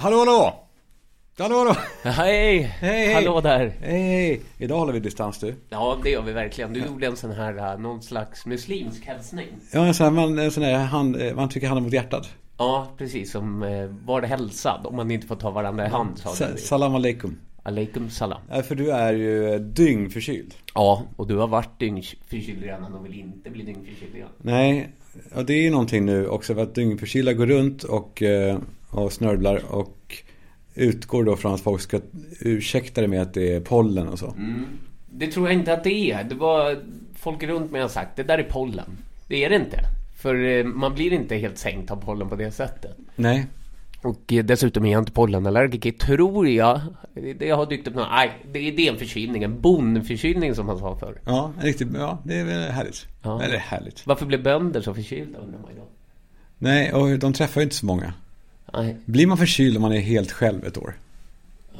Hallå, hallå! Hallå, hallå! Hej! Hej, Hallå där! Hej, hej! Idag håller vi distans du. Ja, det gör vi verkligen. Du gjorde en sån här, uh, någon slags muslimsk hälsning. Ja, en sån här, man, en sån här hand, eh, man trycker handen mot hjärtat. Ja, precis. Som uh, var hälsad om man inte får ta varandra i hand, sa salam aleikum. Aleikum salam. Ja, för du är ju dyngförkyld. Ja, och du har varit dyngförkyld redan och vill inte bli dyngförkyld igen. Nej, och det är ju någonting nu också för att dyngförkylda går runt och, eh, och snörvlar och utgår då från att folk ska ursäkta det med att det är pollen och så. Mm. Det tror jag inte att det är. Det var folk runt mig har sagt, det där är pollen. Det är det inte. För eh, man blir inte helt sänkt av pollen på det sättet. Nej, Och eh, dessutom är jag inte pollenallergiker, tror jag. Det har dykt upp något. Nej, det är en förkylning. En bonförkylning som man sa förr. ja, riktigt, ja, det är väl härligt. Ja. Eller härligt. Varför blev bönder så förkylda undrar man då? Nej, och de träffar ju inte så många. Nej. Blir man förkyld om man är helt själv ett år?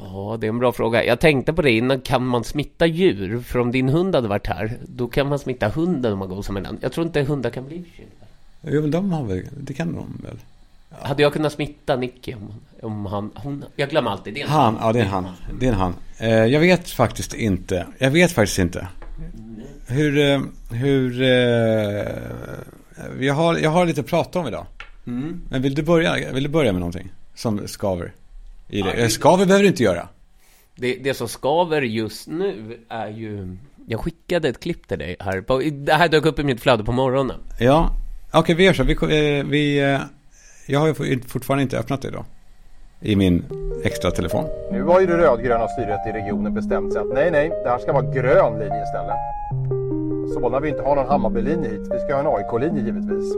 Ja, det är en bra fråga. Jag tänkte på det innan. Kan man smitta djur? För om din hund hade varit här, då kan man smitta hunden om man gosar med den. Jag tror inte hundar kan bli förkylda. Jo, men de har väl, det kan de väl? Hade jag kunnat smitta Nicky om, om han... Hon, jag glömmer alltid det. Han, ja det är han. Det är en han. Eh, jag vet faktiskt inte. Jag vet faktiskt inte. Hur, eh, hur... Eh, jag, har, jag har lite att prata om idag. Mm. Men vill du börja, vill du börja med någonting som skaver? I det? Ja, det- Eh, Skaver behöver du inte göra. Det, det som skaver just nu är ju... Jag skickade ett klipp till dig här. På, det här dök upp i mitt flöde på morgonen. Ja, okej vi gör så. Vi, eh, vi, eh, jag har ju fortfarande inte öppnat det då. I min extra telefon. Nu har ju det rödgröna styret i regionen bestämt sig att nej, nej, det här ska vara grön linje istället. Solna vill inte ha någon Hammarbylinje hit. Vi ska ha en AIK-linje givetvis.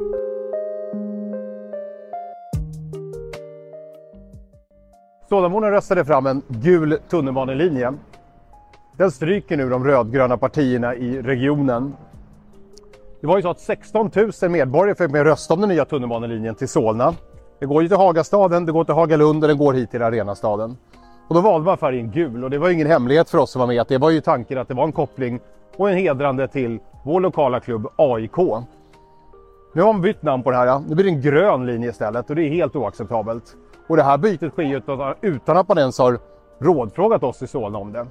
Solnaborna röstade fram en gul tunnelbanelinje. Den stryker nu de rödgröna partierna i regionen. Det var ju så att 16 000 medborgare fick med rösta om den nya tunnelbanelinjen till Solna. Det går ju till Hagastaden, det går till Hagalund och den går hit till Arenastaden. Och då valde man färgen gul och det var ju ingen hemlighet för oss som var med att det var ju tanken att det var en koppling och en hedrande till vår lokala klubb AIK. Nu har man bytt namn på det här. ja. Nu blir det en grön linje istället och det är helt oacceptabelt. Och det här bytet sker utan- utan att man ens har rådfrågat oss i Solna om det.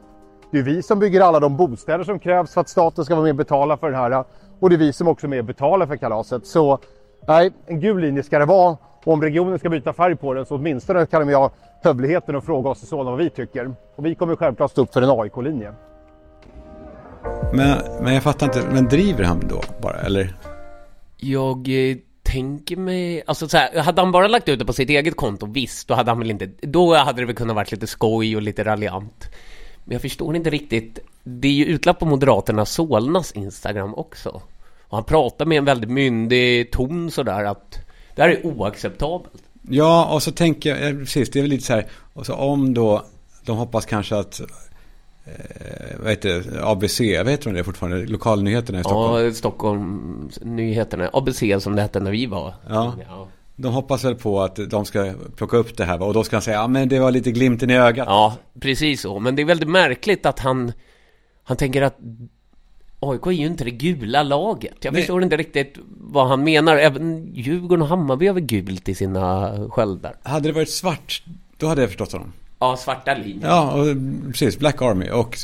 Det är vi som bygger alla de bostäder som krävs för att staten ska vara med och betala för det här. Och det är vi som också är med och betalar för kalaset. Så nej, en gul linje ska det vara. Och om regionen ska byta färg på den så åtminstone kan de ha hövligheten att fråga oss i Solna vad vi tycker. Och vi kommer självklart stå upp för en AIK-linje. Men, men jag fattar inte, men driver han då bara, eller? Jag eh, tänker mig... Alltså så här, hade han bara lagt ut det på sitt eget konto, visst, då hade han väl inte... Då hade det väl kunnat varit lite skoj och lite raljant. Men jag förstår inte riktigt. Det är ju utlagt på Moderaterna Solnas Instagram också. Och han pratar med en väldigt myndig ton sådär att det här är oacceptabelt. Ja, och så tänker jag, eh, precis, det är väl lite så här, och så om då, de hoppas kanske att, vad heter det, ABC, vad heter de det fortfarande, lokalnyheterna i Stockholm. Ja, Stockholm nyheterna, ABC som det hette när vi var. Ja. De hoppas väl på att de ska plocka upp det här va? och då ska han säga, ja men det var lite glimten i ögat. Ja, precis så. Men det är väldigt märkligt att han, han tänker att AIK är ju inte det gula laget. Jag Nej. förstår inte riktigt vad han menar. Även Djurgården och Hammarby har väl gult i sina sköldar. Hade det varit svart, då hade jag förstått honom. Ja, svarta linjer. Ja, och, precis, Black Army och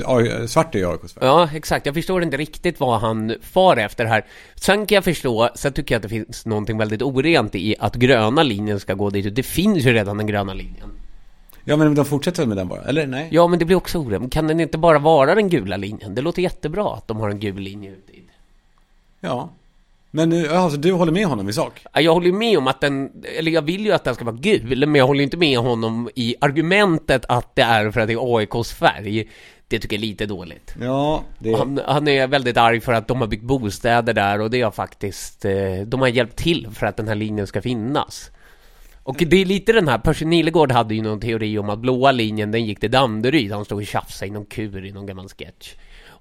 svart är ju AIKs färg. Ja, exakt. Jag förstår inte riktigt vad han far efter här. Sen kan jag förstå, sen tycker jag att det finns någonting väldigt orent i att gröna linjen ska gå dit. Det finns ju redan den gröna linjen. Ja men de fortsätter med den bara, eller nej? Ja, men det blir också orent. Kan den inte bara vara den gula linjen? Det låter jättebra att de har en gul linje ute i. Ja. Men nu, alltså du håller med honom i sak? Ja, Jag håller med om att den, eller jag vill ju att den ska vara gul, men jag håller inte med honom i argumentet att det är för att det är AIKs färg. Det tycker jag är lite dåligt. Ja, det Han, han är väldigt arg för att de har byggt bostäder där och det har faktiskt, eh, de har hjälpt till för att den här linjen ska finnas. Och det är lite den här, Percy Nilegård hade ju någon teori om att blåa linjen den gick till Danderyd, han stod och tjafsade i någon kur i någon gammal sketch.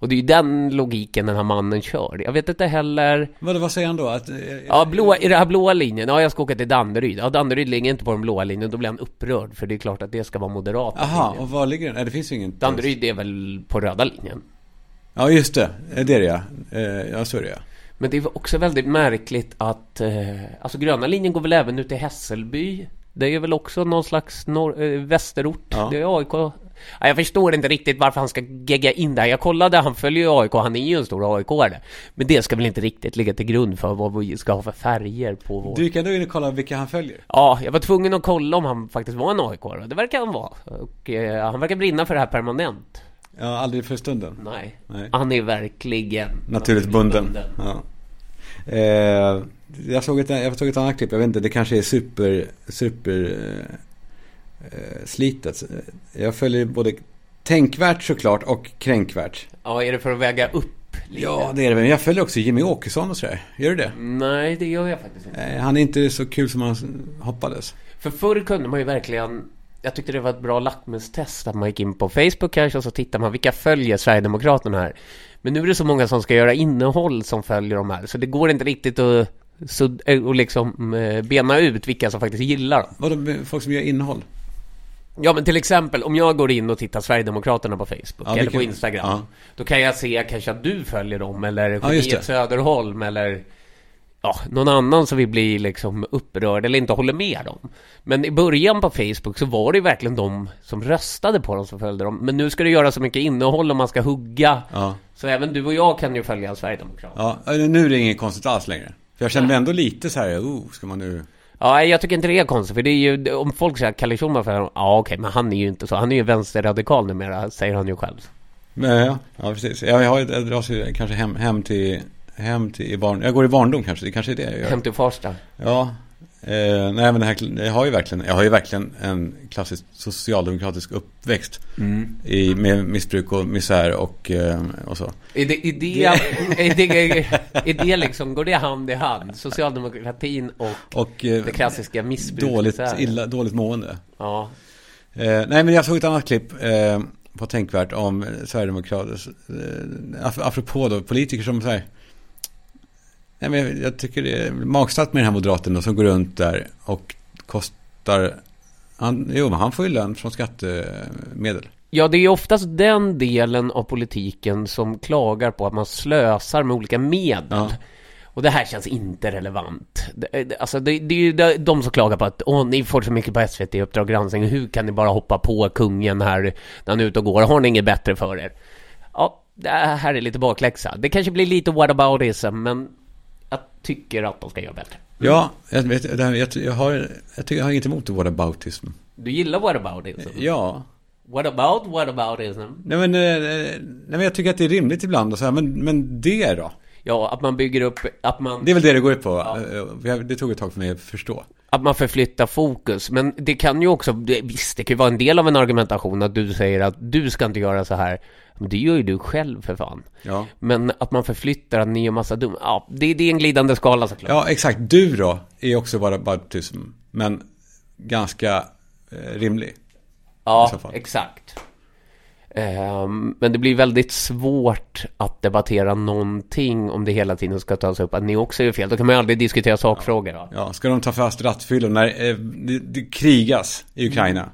Och det är ju den logiken den här mannen kör. Jag vet inte heller... Vad, vad säger han då? Att, eh, Ja, blåa, i den här blåa linjen, ja jag ska åka till Danderyd. Ja, Danderyd ligger inte på den blåa linjen, då blir han upprörd. För det är klart att det ska vara moderat. Aha, och var ligger den? Nej, det finns ju ingen... Danderyd är väl på röda linjen. Ja, just det. Eh, Det är det ja. Eh, Ja, så är det ja. Men det är också väldigt märkligt att... Alltså gröna linjen går väl även ut till Hässelby? Det är väl också någon slags norr, västerort. Ja. Det är AIK. Ja, jag förstår inte riktigt varför han ska gegga in där. Jag kollade, han följer ju AIK, han är ju en stor AIK-are. Men det ska väl inte riktigt ligga till grund för vad vi ska ha för färger på vår... Du gick ändå in och kollade vilka han följer. Ja, jag var tvungen att kolla om han faktiskt var en aik och Det verkar han vara. Och eh, han verkar brinna för det här permanent. Ja, aldrig för stunden. Nej. Nej. Han är verkligen Naturligt bunden. Ja. Eh, jag, såg ett, jag såg ett annat klipp, jag vet inte, det kanske är super, super eh, slitet. Jag följer både tänkvärt såklart och kränkvärt. Ja, är det för att väga upp lite? Ja, det är det. Men jag följer också Jimmy Åkesson och sådär. Gör du det? Nej, det gör jag faktiskt inte. Eh, han är inte så kul som man hoppades. För förr kunde man ju verkligen jag tyckte det var ett bra lackmustest att man gick in på Facebook kanske och så tittar man vilka följer Sverigedemokraterna här. Men nu är det så många som ska göra innehåll som följer de här så det går inte riktigt att så, och liksom eh, bena ut vilka som faktiskt gillar dem. Vadå, folk som gör innehåll? Ja men till exempel om jag går in och tittar Sverigedemokraterna på Facebook Ja, eller på Instagram ja. Då kan jag se kanske att du följer dem eller Ja, Geniet det. Söderholm eller Ja, någon annan som vi blir liksom upprörd eller inte håller med dem Men i början på Facebook så var det verkligen de som röstade på dem som följde dem Men nu ska det göra så mycket innehåll och man ska hugga Ja. Så även du och jag kan ju följa Sverigedemokraterna Ja, nu är det inget konstigt alls längre. För jag känner mig ändå lite så här, oh, ska man nu... Ja, jag tycker inte det är konstigt, för det är ju, om folk säger att Kalle Schulman för ja okej, men han är ju inte så, han är ju vänsterradikal numera, säger han ju själv. Ja, ja, precis. Jag, har, jag dras ju kanske hem, hem till, hem till i barn, jag går i barndom kanske, det kanske är det jag gör. Hem till Farsta. Ja. Eh, nej men det här, jag har ju verkligen, jag har ju verkligen en klassisk socialdemokratisk uppväxt. I, med missbruk och misär och, eh, och så. Är det, är det, är det, är det liksom, går det hand i hand? Socialdemokratin och Och eh, det klassiska missbruket? dåligt, illa, dåligt mående. Ja. Eh, nej men jag såg ett annat klipp eh, på Tänkvärt om Sverigedemokrater. Eh, ap- apropå då politiker som så här. Nej men jag, tycker det är magstarkt med den här moderaten då, som går runt där och kostar. Han, jo han får ju lön från skattemedel. ja, det är oftast den delen av politiken som klagar på att man slösar med olika medel. Ja. Och det här känns inte relevant. Det, det- alltså det, det är ju de, som klagar på att Åh, ni får så mycket på SVT Uppdrag granskning. Hur kan ni bara hoppa på kungen här när han är ute och går? Har ni inget bättre för er? Ja, det här är lite bakläxa. Det kanske blir lite whataboutism, men jag tycker att de ska göra bättre. Ja, jag, vet, jag, jag, har, jag, tycker, jag har inget emot whataboutism. Du gillar whataboutism? Ja. What about whataboutism? Nej men, eh, nej men jag tycker att det är rimligt ibland och så här, men, men det då? Ja, att man bygger upp, att man... Det är väl det det går ut på. Eh, eh, Det tog ett tag för mig att förstå. att man förflyttar fokus. Men det kan ju också, det, visst det kan ju vara en del av en argumentation att du säger att du ska inte göra så här. Men det gör ju du själv för fan. Ja. Men att man förflyttar att ni gör massa dum, ja, det, det är en glidande skala såklart. Ja, exakt. Du då är också bara baptism, men ganska eh, rimlig. ja exakt. Ehm, men det blir väldigt svårt att debattera någonting om det hela tiden ska tas upp att ni också är fel. Då kan man ju aldrig diskutera sakfrågor. Ja, Ja, ska de ta fast rattfyllor när eh, det, det krigas i Ukraina?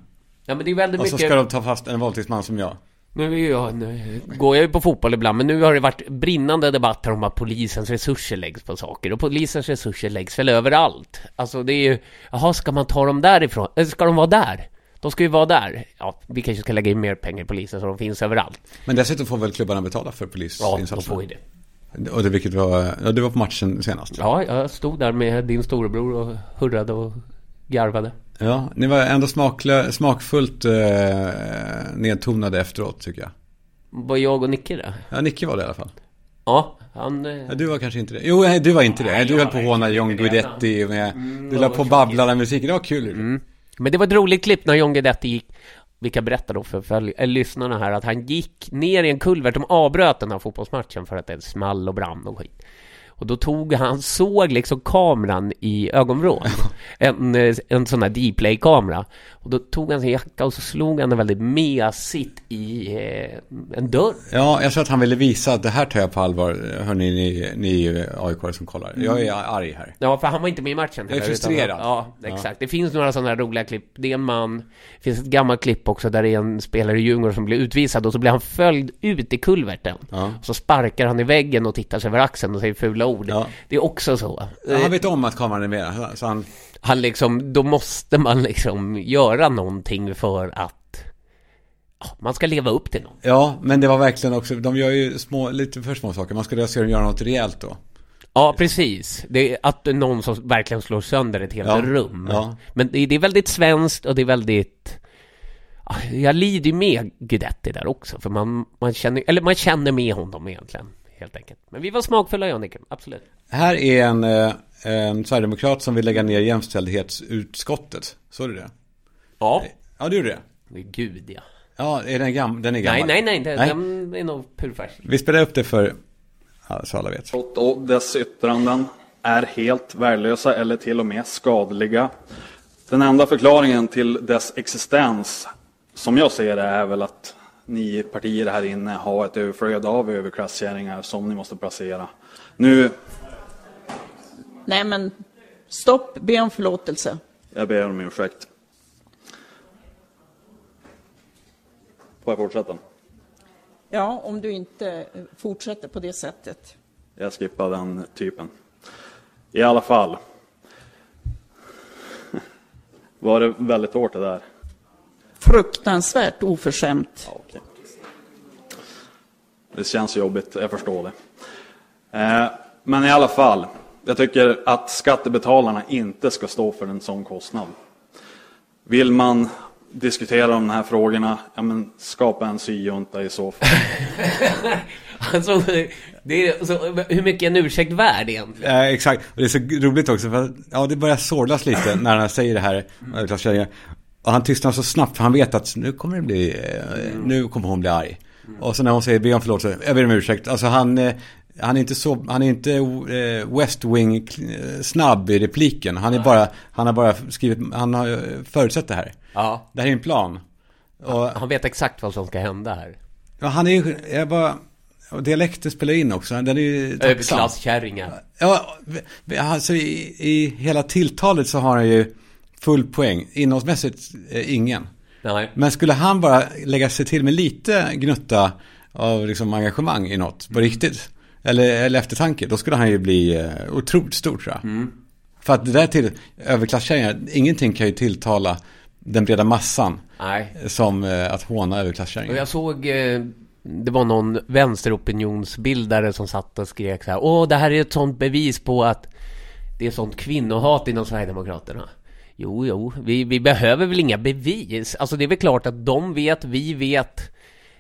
ja men det är väldigt Och så mycket... ska de ta fast en våldtäktsman som jag. Nu, är jag, nu går jag ju på fotboll ibland, men nu har det varit brinnande debatter om att polisens resurser läggs på saker. Och polisens resurser läggs väl överallt. Alltså det är ju, jaha, ska man ta dem därifrån? Eller ska de vara där? De ska ju vara där. Ja, vi kanske ska lägga in mer pengar i polisen så de finns överallt. Men dessutom får väl klubbarna betala för Ja, de får ju det. Och det vilket var, ja, du var på matchen senast. Ja, jag stod där med din storebror och hurrade och garvade. Ja, ni var ändå smaklö, smakfullt eh, nedtonade efteråt tycker jag. Var jag och Nicke det? Ja, Nicke var det i alla fall. Ja, han... eh, Ja, du var kanske inte det. Jo, nej, du var inte det. Nej, Du höll på att håna John. Guidetti med, Mm, du la på och tråkigt. babbla med musiken. Det var kul. Mm. Men det var ett roligt klipp när John Guidetti gick vi kan berätta då för, för äh, eh, lyssnarna här att han gick ner i en kulvert, de avbröt den här fotbollsmatchen för att det small och brann och skit. Och då tog han, såg liksom kameran i ögonvrån. En, eh, en sån här D-play-kamera. Och då tog han sin jacka och så slog han den väldigt mesigt i eh, en dörr. Ja, jag tror att han ville visa att det här tar jag på allvar. Hörni, ni, ni aik som kollar. Jag är arg här. Ja, för han var inte med i matchen. Jag är heller, utan- frustrerad. Ja, exakt. Det finns några sådana här roliga klipp. Det är en man, det finns ett gammalt klipp också där det är en spelare i Djurgården som blir utvisad och så blir han följd ut i kulverten. Ja. Så sparkar han i väggen och tittar sig över axeln och säger fula ord. Ja. Det är också så. Han vet om att kameran är med. Så han, han liksom, då måste man liksom göra någonting för att man ska leva upp till något. Ja, men det var verkligen också, de gör ju små, lite för små saker. Man ska se dem göra något rejält då. Ja, precis. Det är att någon som verkligen slår sönder ett helt Ja, rum. ja. Men det, är väldigt svenskt och det är väldigt... Ja, Jag lider ju med Guidetti där också, för man, man känner, eller man känner med honom egentligen, helt enkelt. Men vi var smakfulla, Jannike, absolut. Här är en, eh, en sverigedemokrat som vill lägga ner jämställdhetsutskottet. Såg du det? Ja. Ja, du gjorde det. Gud, ja. Ja, är den, gam den är Nej, gammal. nej, nej, det, den är nog purfärsk. Vi spelar upp det för, ja, så alla vet. och dess yttranden är helt värdelösa eller till och med skadliga. Den enda förklaringen till dess existens, som jag ser det, är väl att ni partier här inne har ett överflöd av överklasskärringar som ni måste placera. Nu, Nej men stopp, be om förlåtelse. jag ber om ursäkt. Får jag fortsätta? Ja, om du inte eh, fortsätter på det sättet. Jag skippar den typen. I alla fall. Var det väldigt hårt det där? Fruktansvärt oförskämt. Ja, okej. Det känns jobbigt, jag förstår det. Eh, men i alla fall, jag tycker att skattebetalarna inte ska stå för en sån kostnad. Vill man diskutera de här frågorna, ja men skapa en syjunta i så fall. Alltså, det är, så, hur mycket är en ursäkt värd egentligen? Eh, exakt, och det är så roligt också för att, ja det börjar sorlas lite när han säger det här. Och han tystnar så snabbt för han vet att nu kommer det bli, eh, nu kommer hon bli arg. Och så när hon säger be om förlåt så, jag ber om ursäkt. Alltså han, eh, han är inte så, han är inte eh, West Wing snabb i repliken. Han är bara, han har bara skrivit, han har förutsett det här. Ja. Det här är en plan. Och Han vet exakt vad som ska hända här. ja, han är ju, jag bara, och dialekten spelar in också. Den är ju. Överklasskärringar. Ja, alltså i, i hela tilltalet så har han ju full poäng. Innehållsmässigt eh, ingen. Nej. Men skulle han bara lägga sig till med lite gnutta av liksom engagemang i något på riktigt. Eller, eller eftertanke. Då skulle han ju bli eh, otroligt stor tror jag. För att det där till överklasskärringar, ingenting kan ju tilltala den breda massan. Nej. Som eh, att håna överklasskärringar. jag såg, eh, det var någon vänsteropinionsbildare som satt och skrek så här. Åh, det här är ett sånt bevis på att det är sånt kvinnohat inom Sverigedemokraterna. Jo, jo, vi, vi behöver väl inga bevis. Alltså det är väl klart att de vet, vi vet.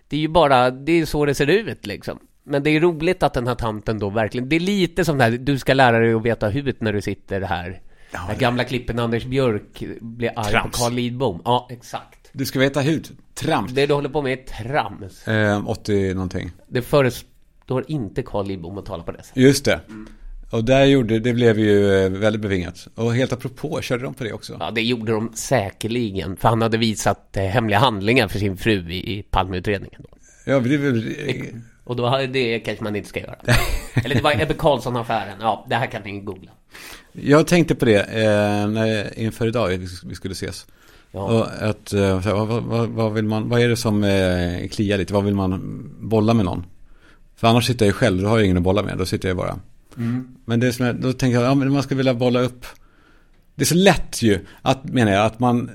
Det är ju bara, det är så det ser ut liksom. Men det är roligt att den här tanten då verkligen, det är lite som det här, du ska lära dig att veta hut när du sitter här. Ja, den gamla klippen Anders Björk blir arg Trams. på Carl Lidbom. Ja, exakt. Du ska veta hut. Trams. Det du håller på med är trams. Eh, 80 någonting. Det förestår inte Carl Lidbom att tala på det sättet. Just det. Och där gjorde, det blev ju eh, väldigt bevingat. Och helt apropå, körde de på det också? Ja, det gjorde de säkerligen. För han hade visat eh, hemliga handlingar för sin fru i, i Palmeutredningen. Då. Ja, det är väl... Och då hade det kanske man inte ska göra. Eller det var Ebbe Carlsson-affären. Ja, det här kan ni googla. Jag tänkte på det eh, när, inför idag vi skulle ses. Ja. Och att, eh, vad, vad, vad, vill man, vad är det som eh, kliar lite? Vad vill man bolla med någon? För annars sitter jag ju själv, då har jag ingen att bolla med. Då sitter jag bara. Men det som jag, då tänker jag, ja men man ska vilja bolla upp. Det är så lätt ju, att, menar jag, att man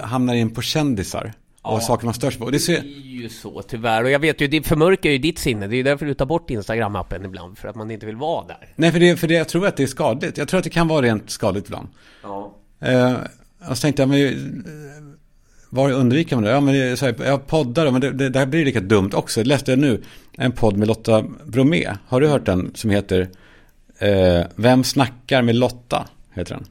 hamnar in på kändisar. Och saker man störs på. Det är så, Det är ju så tyvärr. Och jag vet ju, det förmörkar ju ditt sinne. Det är ju därför du tar bort Instagram-appen ibland. För att man inte vill vara där. nej, för, det, för det, jag tror att det är skadligt. Jag tror att det kan vara rent skadligt ibland. Ja. Eh, och så tänkte jag, men, var undviker man det? Ja, men det så här, jag poddar, men det, det, det här blir lika dumt också. Jag läste nu en podd med Lotta Bromé. Har du hört den som heter eh, Vem snackar med Lotta? Heter den.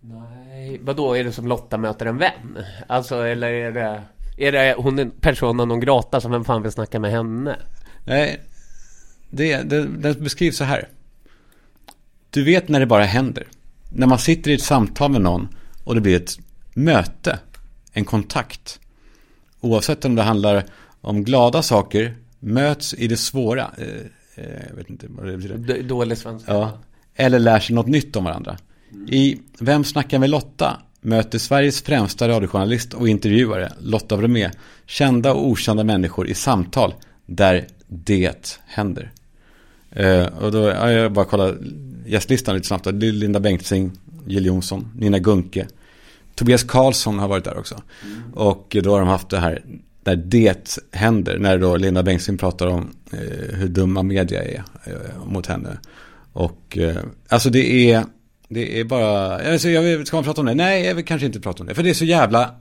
Nej, vadå? Är det som Lotta möter en vän? Alltså, eller är det... Är det hon en persona non grata som vem fan vill snacka med henne? Nej, det, det, det beskrivs så här. Du vet när det bara händer. När man sitter i ett samtal med någon och det blir ett möte, en kontakt. Oavsett om det handlar om glada saker, möts i det svåra. Eh, eh, jag vet inte vad det betyder. Dålig svenska. Ja. Eller lär sig något nytt om varandra. I Vem snackar med Lotta möter Sveriges främsta radiojournalist och intervjuare Lotta Bromé kända och okända människor i samtal där det händer. Eh, och då, ja, jag bara kollar gästlistan lite snabbt. Linda Bengtzing, Jill Johnson, Nina Gunke. Tobias Karlsson har varit där också. Och då har de haft det här där det händer. När då Linda Bengtzing pratar om eh, hur dumma media är eh, mot henne. Och eh, alltså det är, det är bara, alltså, jag vill, ska man prata om det? Nej, jag vill kanske inte prata om det. För det är så jävla,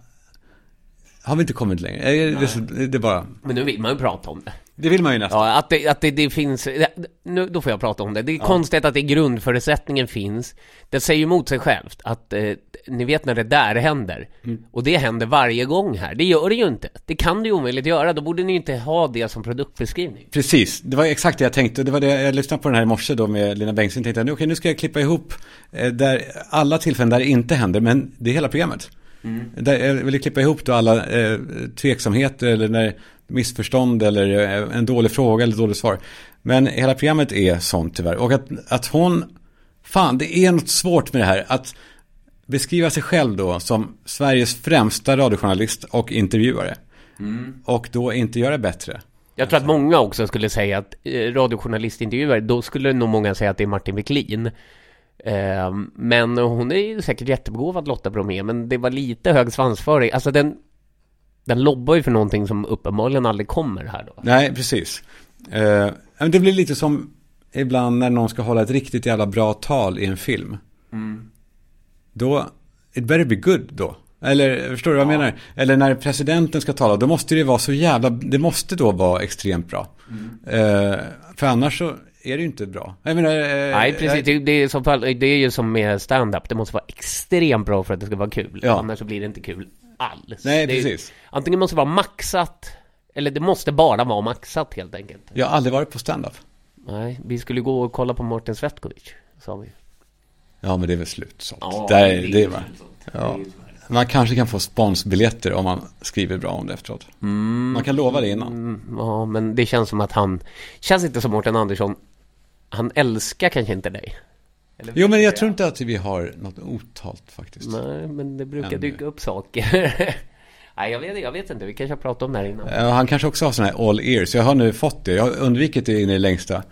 har vi inte kommit längre? Eh, Det, är det bara, Men nu vill man ju prata om det. det vill man ju nästan. Ja, att det, att det, det finns, nu, då får jag prata om det. Det är konstigt att det grundförutsättningen finns. Det säger emot sig självt att eh, ni vet när det där händer. Och det händer varje gång här. Det gör det ju inte. Det kan det ju omöjligt göra. Då borde ni ju inte ha det som produktbeskrivning. Precis, det var exakt det jag tänkte. Det var det jag lyssnade på den här i morse då med Lina Bengtzing. Tänkte jag, okej nu ska jag klippa ihop eh, där alla tillfällen där det inte händer, men det är hela programmet. Där jag ville klippa ihop då alla eh, tveksamheter eller när missförstånd eller eh, en dålig fråga eller dåligt svar. Men hela programmet är sånt tyvärr. Och att, att hon, fan det är något svårt med det här. Att beskriva sig själv då som Sveriges främsta radiojournalist och intervjuare. Och då inte göra bättre. Jag tror att många också skulle säga att eh, radiojournalistintervjuer, då skulle nog många säga att det är Martin Wiklin. Eh, men hon är ju säkert jättebegåvad Lotta Bromé, men det var lite hög svansföring. Alltså den, den lobbar ju för någonting som uppenbarligen aldrig kommer här då. Nej, precis. Eh, det blir lite som ibland när någon ska hålla ett riktigt jävla bra tal i en film. Då, it better be good då. Eller förstår du vad jag menar? Eller när presidenten ska tala, då måste det vara så jävla, det måste då vara extremt bra. Eh, för annars så är det ju inte bra. Jag menar, eh, Nej, precis. Det, det, är fall, det är ju som med stand-up. Det måste vara extremt bra för att det ska vara kul. Ja. Annars så blir det inte kul alls. Nej, det är- precis. Antingen måste det vara maxat, eller det måste bara vara maxat helt enkelt. Jag har aldrig varit på stand-up. Nej, vi skulle gå och kolla på Martin Svetkovic, sa vi. Ja, men det är väl slut sånt. Ja, Där, det är det, är sånt. ja. Man kanske kan få sponsbiljetter om man skriver bra om det efteråt. Man kan lova det innan. Mm, ja, men det känns som att han... Känns inte som Mårten Andersson. Han älskar kanske inte dig. Eller Jo, men jag tror inte att vi har något otalt faktiskt. Nej, men det brukar Ännu. dyka upp saker. Nej, jag vet, jag vet inte. Vi kanske har pratat om det här innan. Ja, han kanske också har sådana här all ears. Jag har nu fått det. Jag har undvikit det in i det längsta.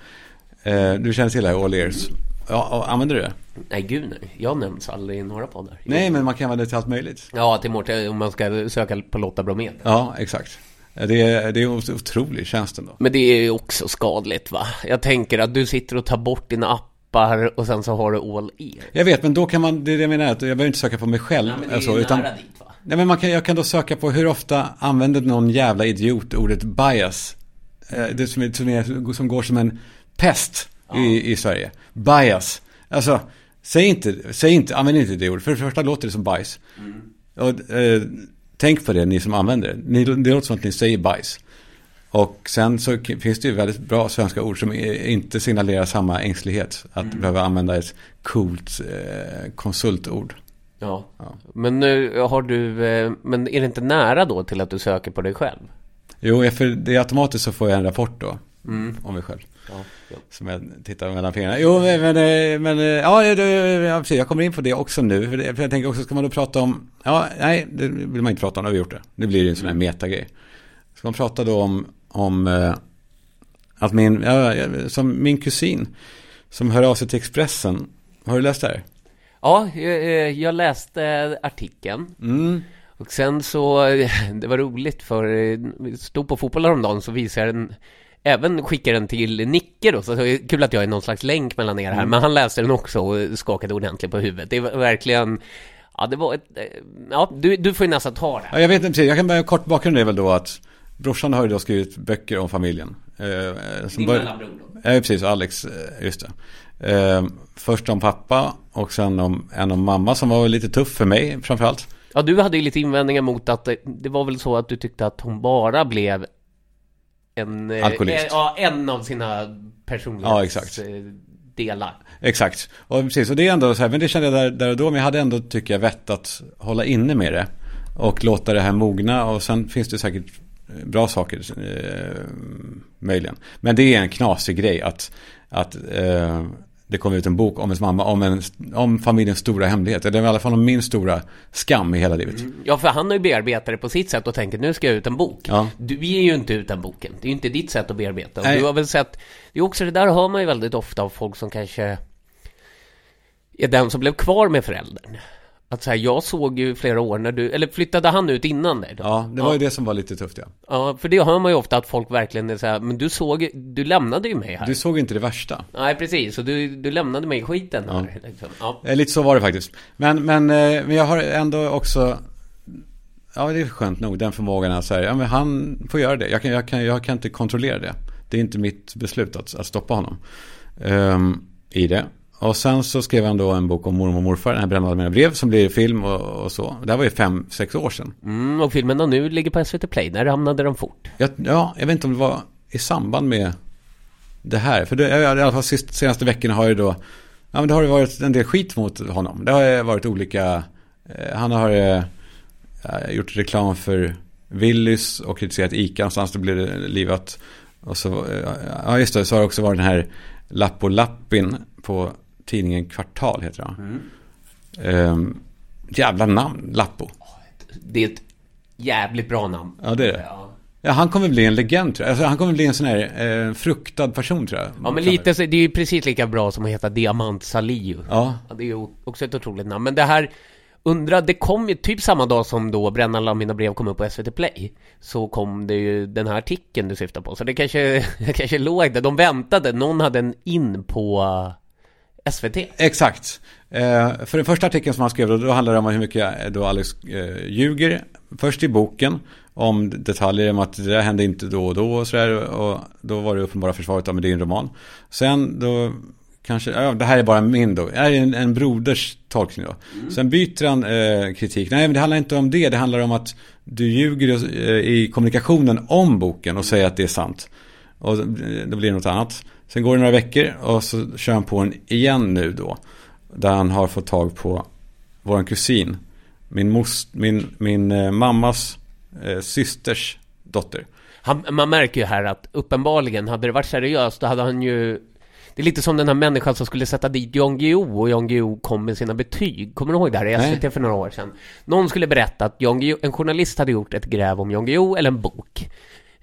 Eh, du känner till det här all ears. Ja, ja, använder du det? Nej, gud nej. Jag nämns aldrig i några poddar. Nej, men man kan använda det till allt möjligt. Ja, till Mårten, om man ska söka på Lotta Bromé. Ja, exakt. Det är, det är en otrolig tjänst ändå. Men det är ju också skadligt va? Jag tänker att du sitter och tar bort dina appar och sen så har du all ear. Jag vet, men då kan man, det är det jag menar, jag behöver inte söka på mig själv. Ja, men det är alltså, utan, nära dit va? nej, men man kan, jag kan då söka på hur ofta använder någon jävla idiot ordet bias. Eh, det som, är, som, går som en pest i, i Sverige. Bias. Alltså, säg inte, säg inte, använd inte det ordet. För det första låter det som bajs. Och, eh, tänk på det, ni som använder det. Ni, det låter som att ni säger bajs. Och sen så finns det ju väldigt bra svenska ord som inte signalerar samma ängslighet. Att behöva använda ett coolt eh, konsultord. Ja. Men nu har du, eh, men är det inte nära då till att du söker på dig själv? Jo, för det är automatiskt så får jag en rapport då. Om mig själv. Ja, ja. Som jag tittar mellan fingrarna. Jo, men, men, ja, det- det- ja, precis. Jag kommer in på det också nu. För, det, för jag tänker också, ska man då prata om, ja, nej, det vill man inte prata om, det har vi gjort det. Nu blir det en sån här metagrej. Ska man prata då om, om eh, att min, ja, som min kusin, som hör av sig till Expressen. Har du läst det här? Ja, jag, jag läste artikeln. Mm. Och sen så, det var roligt för, eh, stod på fotboll häromdagen så visade den, även skickade den till Nicke då, så det är kul att jag är någon slags länk mellan er här, men han läste den också och skakade ordentligt på huvudet. Det var verkligen, ja det var ett, eh, ja du, du får ju nästan ta det. Ja, jag vet inte, jag kan bara kort bakgrund är väl då att brorsan har ju då skrivit böcker om familjen. Eh, som Din bör- mellanbror då. Ja, precis. Alex, eh, just det. Eh, först om pappa och sen om en om mamma som var lite tuff för mig framförallt. Ja, du hade ju lite invändningar mot att det, det var väl så att du tyckte att hon bara blev en... eh, Alkoholist. eh, Ja, en av sina personlighets... Ja, exakt. eh, delar. Exakt. Och precis, och det är ändå så här, men det kände jag där, där och då, men jag hade ändå, tycker jag, vett att hålla inne med det. Och låta det här mogna och sen finns det säkert eh, bra saker, eh, möjligen. Men det är en knasig grej att, att eh, det kommer ut en bok om ens mamma, om, en, om familjens stora hemlighet. Det är i alla fall om min stora skam i hela livet. Ja, för han har ju bearbetat det på sitt sätt och tänker nu ska jag ut en bok. Ja. Du, vi är ju inte utan boken. Det är ju inte ditt sätt att bearbeta. Och Nej. du har väl sett, det är också det där hör man ju väldigt ofta av folk som kanske är den som blev kvar med föräldern. Att så här, jag såg ju flera år när du, eller flyttade han ut innan dig då? Ja, det var ju det som var lite tufft ja. Ja, för det hör man ju ofta att folk verkligen är så här, men du såg, du lämnade ju mig här. Du såg inte det värsta. Nej, precis, och du, du lämnade mig i skiten här. Liksom. Ja. Eh, Lite så var det faktiskt. Men, men, eh, men jag har ändå också Ja det är skönt nog den förmågan att säga Ja men han får göra det jag kan, jag, kan, jag kan inte kontrollera det Det är inte mitt beslut att, att stoppa honom um, I det Och sen så skrev han då en bok om mormor och morfar Den här Brännande mina brev som blir film och, och så. Det här var ju fem, sex år sedan. Mm, och filmerna nu ligger på SVT Play, där hamnade de fort. jag, Ja, jag vet inte om det var i samband med det här. För det, i alla fall sist, senaste veckorna har ju då Ja men det har ju varit en del skit mot honom. Det har ju varit olika eh, Han har eh, eh, gjort reklam för Willys och kritiserat ICA någonstans det blev det livat. Och så, eh, ja just det, så har det också varit den här Lapp och Lappin på tidningen Kvartal heter han. Ehm, jävla namn, Lappo. Det är ett jävligt bra namn. Ja det är det. Ja. Ja, han kommer bli en legend tror jag. Alltså, han kommer bli en sån här eh, fruktad person tror jag. Ja men lite, så- det är ju precis lika bra som att heta Diamant Salihu. Ja. Det är ju också ett otroligt namn. Men det här, undra, det kom ju typ samma dag som då Brännarna av mina brev kom upp på SVT Play. Så kom det ju den här artikeln du syftar på. Så det kanske, kanske låg där. De väntade, någon hade en in på SVT. Exakt. Eh, för den första artikeln som han skrev då, då handlar det om hur mycket eh, då Alex eh, ljuger. Först i boken om detaljer om att det där hände inte då och då och sådär. Och då var det uppenbara försvaret av med din roman. Sen då kanske, ja, det här är bara min då. Det här är en, en broders tolkning då. Sen byter han eh, kritik. Nej men det handlar inte om det. Det handlar om att du ljuger i kommunikationen om boken och säger att det är sant. Och då blir det något annat. Sen går det några veckor och så kör han på en igen nu då. Där han har fått tag på vår kusin. Min, mos, min, min eh, mammas eh, systers dotter. Han, man märker ju här att uppenbarligen, hade det varit seriöst, då hade han ju... Det är lite som den här människan som skulle sätta dit Jan Guillou och Jan Guillou kom med sina betyg. Kommer du ihåg det här i Nej. SVT för några år sedan? Någon skulle berätta att Jan Guillou, en journalist hade gjort ett gräv om Jan Guillou, eller en bok.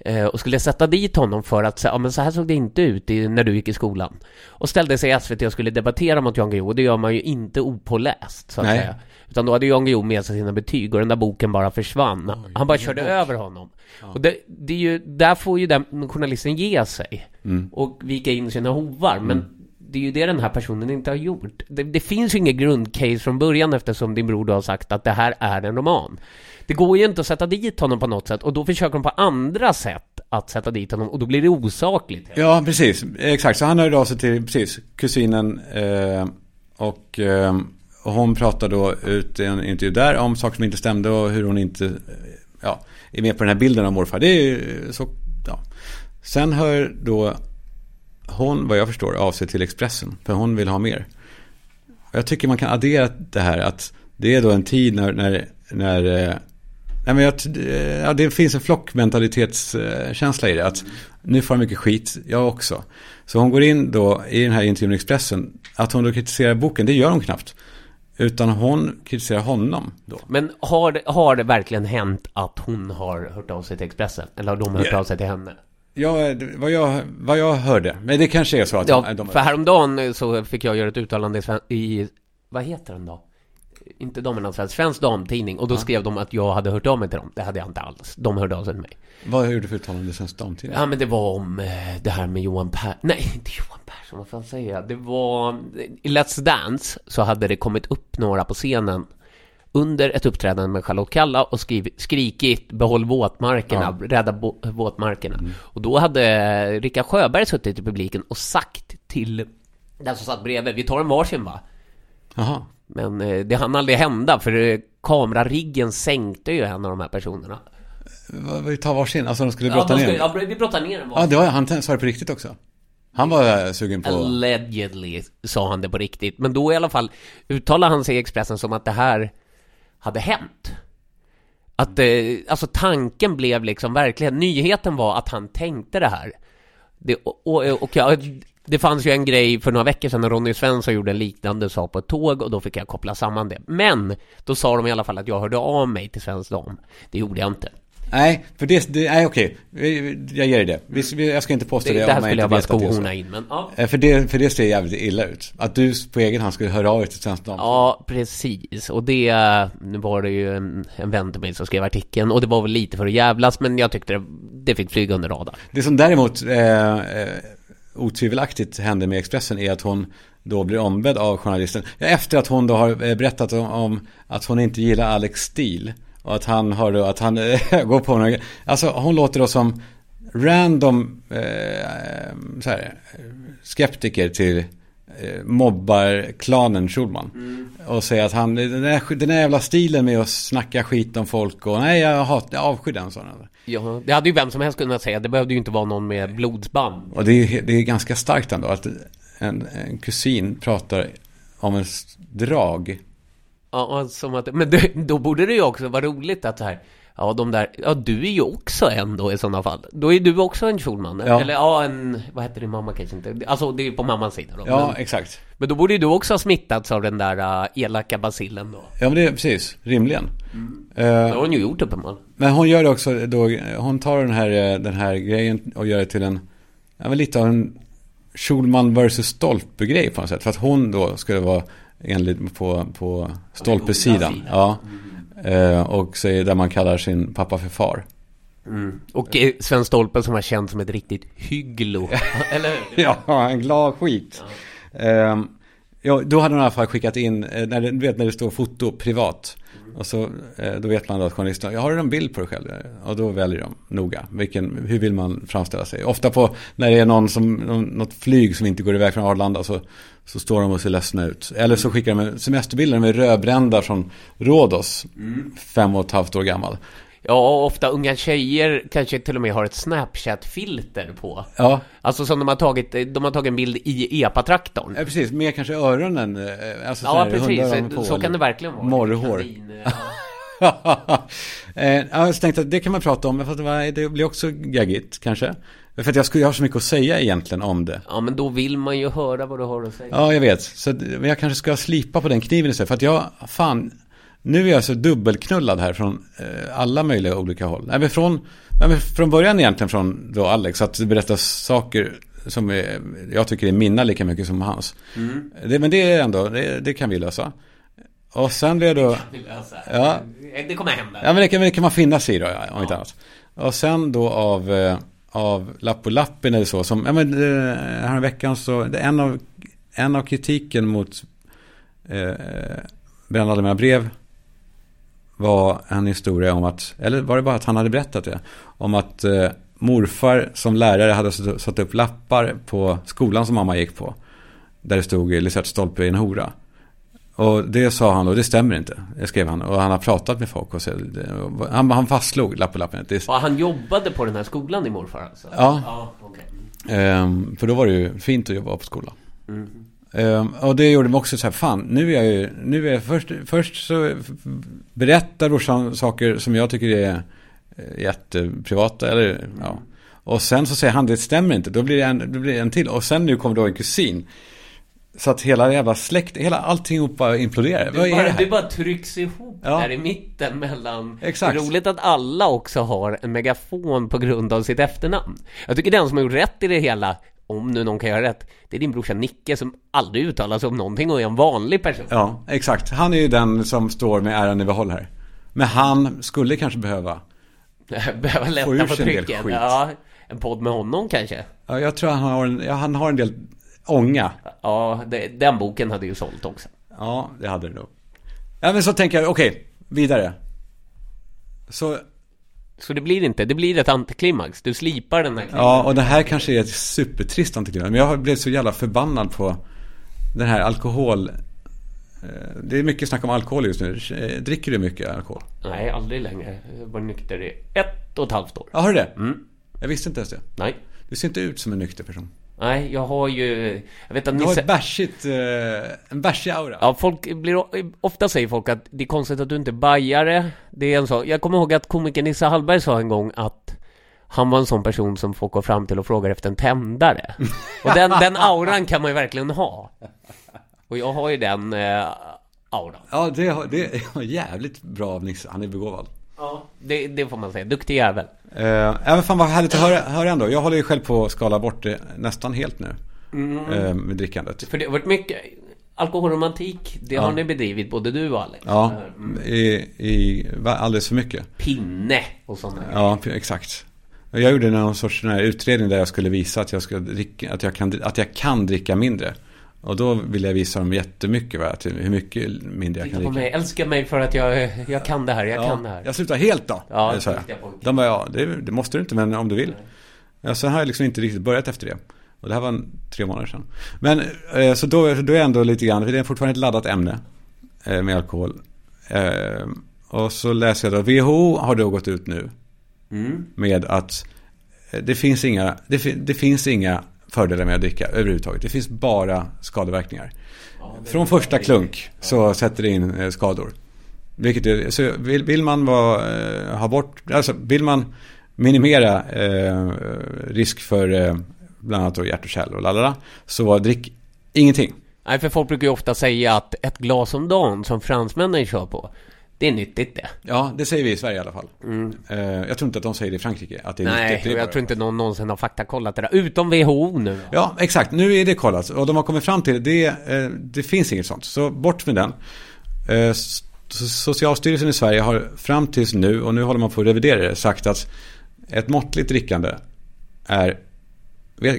Eh, och skulle sätta dit honom för att säga, ja men så här såg det inte ut i, när du gick i skolan. Och ställde sig i SVT och skulle debattera mot Jan Guillou, och det gör man ju inte opåläst, så att Nej. säga. Utan då hade Jan Guillou med sig sina betyg och den där boken bara försvann. Han bara körde över honom. Och det, det är ju, där får ju den journalisten ge sig. Och vika in sina hovar. Men det är ju det den här personen inte har gjort. Det, det finns ju inget grundcase från början eftersom din bror då har sagt att det här är en roman. Det går ju inte att sätta dit honom på något sätt och då försöker de på andra sätt att sätta dit honom och då blir det osakligt. Ja, precis. Exakt. Så han hörde av sig till precis, kusinen. Eh, och, eh, hon pratade då ut i en intervju där om saker som inte stämde och hur hon inte eh, ja, är med på den här bilden av morfar. Det är så, ja. Sen hör då hon, vad jag förstår, av sig till Expressen. För hon vill ha mer. Jag tycker man kan addera det här att det är då en tid när, när, när eh, Nej, men jag, eh, ja, det finns en flockmentalitetskänsla i det. Att nu får jag mycket skit, jag också. Så hon går in då i den här intervjun i Expressen. Att hon då kritiserar boken, det gör hon knappt. Utan hon kritiserar honom då. Men har det, har det verkligen hänt att hon har hört av sig till Expressen? Eller har de hört Ja. av sig till henne? Ja, vad jag, vad jag hörde. Men det kanske är så att Ja, de, de, för häromdagen så fick jag göra ett uttalande i vad heter den då? Inte Värld, Svensk Damtidning. Och då skrev de att jag hade hört av mig till dem. Det hade jag inte alls. De hörde av sig till mig. Vad gjorde du för uttalande sen damtid? Ja, men det var om eh, det här med Johan Per... Nej, inte Johan Persson, vad fan säger jag? Det var... I Let's Dance så hade det kommit upp några på scenen under ett uppträdande med Charlotte Kalla och skriv, skrikit behåll våtmarkerna, rädda bo, våtmarkerna. Och då hade Rickard Sjöberg suttit i publiken och sagt till den som satt bredvid, vi tar en varsin va? Jaha. Men eh, det hann aldrig hända för eh, kamerariggen sänkte ju en av de här personerna. Vi tar varsin, alltså de skulle Ja, brotta ner skulle, den. ja, vi brottar ner en Ja, det var, han sa det på riktigt också. Han var eh, sugen på... Allegedly sa han det på riktigt. Men då i alla fall uttalade han sig i Expressen som att det här hade hänt. Att, eh, alltså tanken blev liksom verkligen, nyheten var att han tänkte det här. Det, och, och, och ja, det fanns ju en grej för några veckor sedan när Ronny Svensson gjorde en liknande sak på ett tåg och då fick jag koppla samman det. Men då sa de i alla fall att jag hörde av mig till Svensk Dam. Det gjorde jag inte. Nej, för det, det nej okej. Jag ger dig det. Vi, jag ska inte påstå Det, det, om jag skulle jag bara skohorna in, men ja. Eh, För det, för det ser jävligt illa ut. Att du på egen hand skulle höra av dig till Svensk Dam. Ja, precis. Och det, nu var det ju en, en vän till mig som skrev artikeln och det var väl lite för att jävlas, men jag tyckte det, det fick flyga under radarn. Det som däremot eh, eh, otvivelaktigt hände med Expressen är att hon då blir ombedd av journalisten. Efter att hon då har eh, berättat om, om att hon inte gillar Alex Steele. Och att han har då, att han eh, går på några Alltså hon låter då som random eh, så här, skeptiker till eh, mobbar klanen Schulman. Och säger att han, den där, den där jävla stilen med att snacka skit om folk och nej jag, hat, jag avskyr den sådana. Ja, det hade ju vem som helst kunnat säga, det behövde ju inte vara någon med blodsband. Och det är, det är ganska starkt ändå att en, en kusin pratar om en drag. Ja, som att, men det, då borde det ju också vara roligt att så här, ja de där, ja du är ju också en då i sådana fall. Då är du också en Schulman. Ja. Eller ja, en, vad heter din mamma kanske inte, alltså det är på mammans sida då. Ja, Men, exakt. men då borde ju du också ha smittats av den där uh, elaka basillen då. Ja, men det är precis, rimligen. Det Eh, har hon ju gjort uppenbarligen. men hon gör det också då, hon tar den här, eh, den här grejen och gör det till en, ja men lite av en Schulman versus Stolpe-grej på något sätt. För att hon då skulle vara enligt på, på Stolpe-sidan. sidan. Ja. Eh, och säger där man kallar sin pappa för far. Och eh, Sven Stolpe som var känd som ett riktigt hygglo. Eller? Ja, en glad skit. Ehm, ja, då hade hon i alla fall skickat in, eh, när det, du vet när det står foto privat. Och så, eh, då vet man då att journalisten, jag har en bild på dig själv? Och då väljer de noga, vilken, hur vill man framställa sig? Ofta på, när det är någon som, något flyg som inte går iväg från Arlanda så, så står de och ser ledsna ut. Eller så skickar de semesterbilder med rödbrända från Rhodos, fem och ett halvt år gammal. Ja, och ofta unga tjejer kanske till och med har ett Snapchat-filter på. Ja, Alltså som de har tagit, de har tagit en bild i EPA-traktorn. ja precis, med kanske öronen. eh, Alltså Ja, precis. på, Så kan det verkligen vara. Morrhår. Kanin, ja. eh, jag tänkte att det kan man prata om, var- det blir också gaggigt kanske. För att jag skulle jag har så mycket att säga egentligen om det. Ja, men då vill man ju höra vad du har att säga. Ja, jag vet. Så jag kanske ska slipa på den kniven istället. För att jag, fan, nu är jag så dubbelknullad här från eh, alla möjliga olika håll. Nej, men från, nej, från början egentligen från då Alex, att det berättas saker som är, jag tycker är mina lika mycket som hans. Det, men det är ändå, det, det kan vi lösa. Och sen jag då... Vill jag säga. Ja. Det kommer hända. Ja men det kan, det kan man finna sig i då, ja, om inte annat. Och sen då av, eh, av lapp och lappen eller så, som, ja men eh, här i veckan så, det är en av, en av kritiken mot eh, Bränn alla mina brev var en historia om att, eller var det bara att han hade berättat det? Om att eh, morfar som lärare hade satt upp lappar på skolan som mamma gick på. Där det stod Lisette Stolpe i en hora. Och det sa han och det stämmer inte, det skrev han. Och han har pratat med folk och så, och han, han fastslog lapp på lappen. Det, Ja, han jobbade på den här skolan i morfar alltså? Ja. Ja, okej. Ehm, för då var det ju fint att jobba på skolan. Ehm, och det gjorde mig också så här, fan, nu är jag ju, nu är jag först, först så berättar brorsan saker som jag tycker är eh, jätteprivata, eller ja. Och sen så säger han, det stämmer inte, då blir det en, då blir det en till. Och sen nu kommer då en kusin. Så att hela jävla släkt, hela allting bara imploderar. Det, Vad bara, det det bara trycks ihop Ja. där i mitten mellan... Exakt. Det är roligt att alla också har en megafon på grund av sitt efternamn. Jag tycker den som har gjort rätt i det hela, om nu någon kan göra rätt, det är din brorsa Nicke som aldrig uttalar sig om någonting och är en vanlig person. Ja, exakt. Han är ju den som står med äran i behåll här. Men han skulle kanske behöva. Ur lätta på trycket. Ja, en podd med honom kanske. Ja, jag tror han har en, ja, han har en del ånga. Ja, det, den boken hade ju sålt också. Ja, det hade det nog. Ja, men så tänker jag, okej, vidare. Så, Så det blir inte, det blir ett antiklimax. Du slipar den här klimaxen. ja, och det här kanske är ett supertrist antiklimax. Men jag har blivit så jävla förbannad på den här alkohol... eh, Det är mycket snack om alkohol just nu. Eh, Dricker du mycket alkohol? Nej, aldrig längre. Jag var nykter i ett och ett halvt år. Ja, har du det? Jag visste inte ens det. Nej. Du ser inte ut som en nykter person. Nej, jag har ju... Jag vet att Du har ett bärsigt, eh, en bärsig aura. Ja, folk blir... Ofta säger folk att det är konstigt att du inte är bajare. Det är en sak. Jag kommer ihåg att komikern Nisse Hallberg sa en gång att han var en sån person som folk går fram till och frågar efter en tändare. Och den, den auran kan man ju verkligen ha. Och jag har ju den eh, auran. Ja, det, det är jävligt bra av Nisse. Han är begåvad. Ja, det, det får man säga. Duktig jävel. Eh, även fan vad härligt att höra, höra ändå. Jag håller ju själv på att skala bort det nästan helt nu. Eh, med drickandet. För det har varit mycket alkoholromantik. Det har ni bedrivit, både du och Alex. Ja, i, i va- alldeles för mycket. Pinne och sådana grejer. Ja, exakt. Jag gjorde någon sorts sån här utredning där jag skulle visa att jag, skulle dricka, att jag, kan, att jag kan dricka mindre. Och då ville jag visa dem jättemycket, va? att hur mycket mindre jag kan dricka. mig, älska mig för att jag, jag kan det här, jag kan det här. Jag slutar helt då, Ja, ja, sa jag. De bara, ja, det, det måste du inte, men om du vill. Ja, sen har jag liksom inte riktigt börjat efter det. Och det här var en, tre månader sedan. Men, eh, så då, då är jag ändå lite grann, för det är fortfarande ett laddat ämne eh, med alkohol. Eh, och så läser jag då, WHO har då gått ut nu Mm. med att eh, det finns inga, det, det finns inga fördelar med att dricka överhuvudtaget. Det finns bara skadeverkningar. Från första klunk så sätter det in eh, skador. Vilket är, så vill, vill man va, eh, ha bort, alltså vill man minimera eh, risk för eh, bland annat då hjärt och kärl och lalala, så drick ingenting. Nej, för folk brukar ju ofta säga att ett glas om dagen som fransmännen kör på, det är nyttigt det. Ja, det säger vi i Sverige i alla fall. Eh, jag tror inte att de säger det i Frankrike, att det är Mm. Nej, nyttigt. Jag tror inte någon någonsin har faktakollat det där, utom WHO nu. Ja, exakt. Nu är det kollat. Och de har kommit fram till det. Eh, det finns inget sånt. Så bort med den. Eh, Socialstyrelsen i Sverige har fram tills nu, och nu håller man på att revidera det, sagt att ett måttligt drickande är...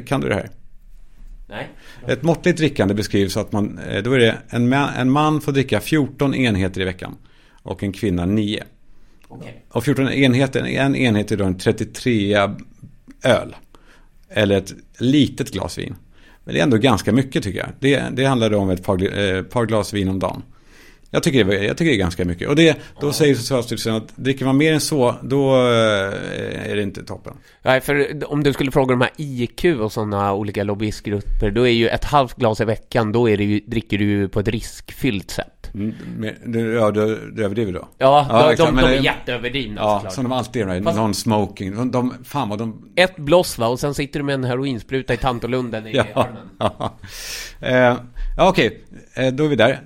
Kan du det här? Nej. Ett måttligt drickande beskrivs att man, då är det en man, en man får dricka 14 enheter i veckan. Och en kvinna 9. Okej. Och 14 enheter, en enhet är då en 33 öl. Eller ett litet glas vin. Men det är ändå ganska mycket tycker jag. Det, det handlar om ett par, eh, par glas vin om dagen. Jag tycker, det, jag tycker det är ganska mycket. Och det, då säger Socialstyrelsen att dricker man mer än så, då eh, är det inte toppen. Nej, för om du skulle fråga de här IQ och sådana olika lobbyistgrupper, då är ju ett halvt glas i veckan, då är det ju, dricker du ju på ett riskfyllt sätt. Mm, men, ja, du, du överdriver då? Ja, Ja, de, exakt, de, de är jätteöverdrivna Ja, såklart. som de alltid är. Fast- Non-smoking. De, de, fan vad de... Ett bloss va, och sen sitter du med en heroinspruta i Tantolunden i Ja, armen. ja. Eh, ja okej. Eh, då är vi där.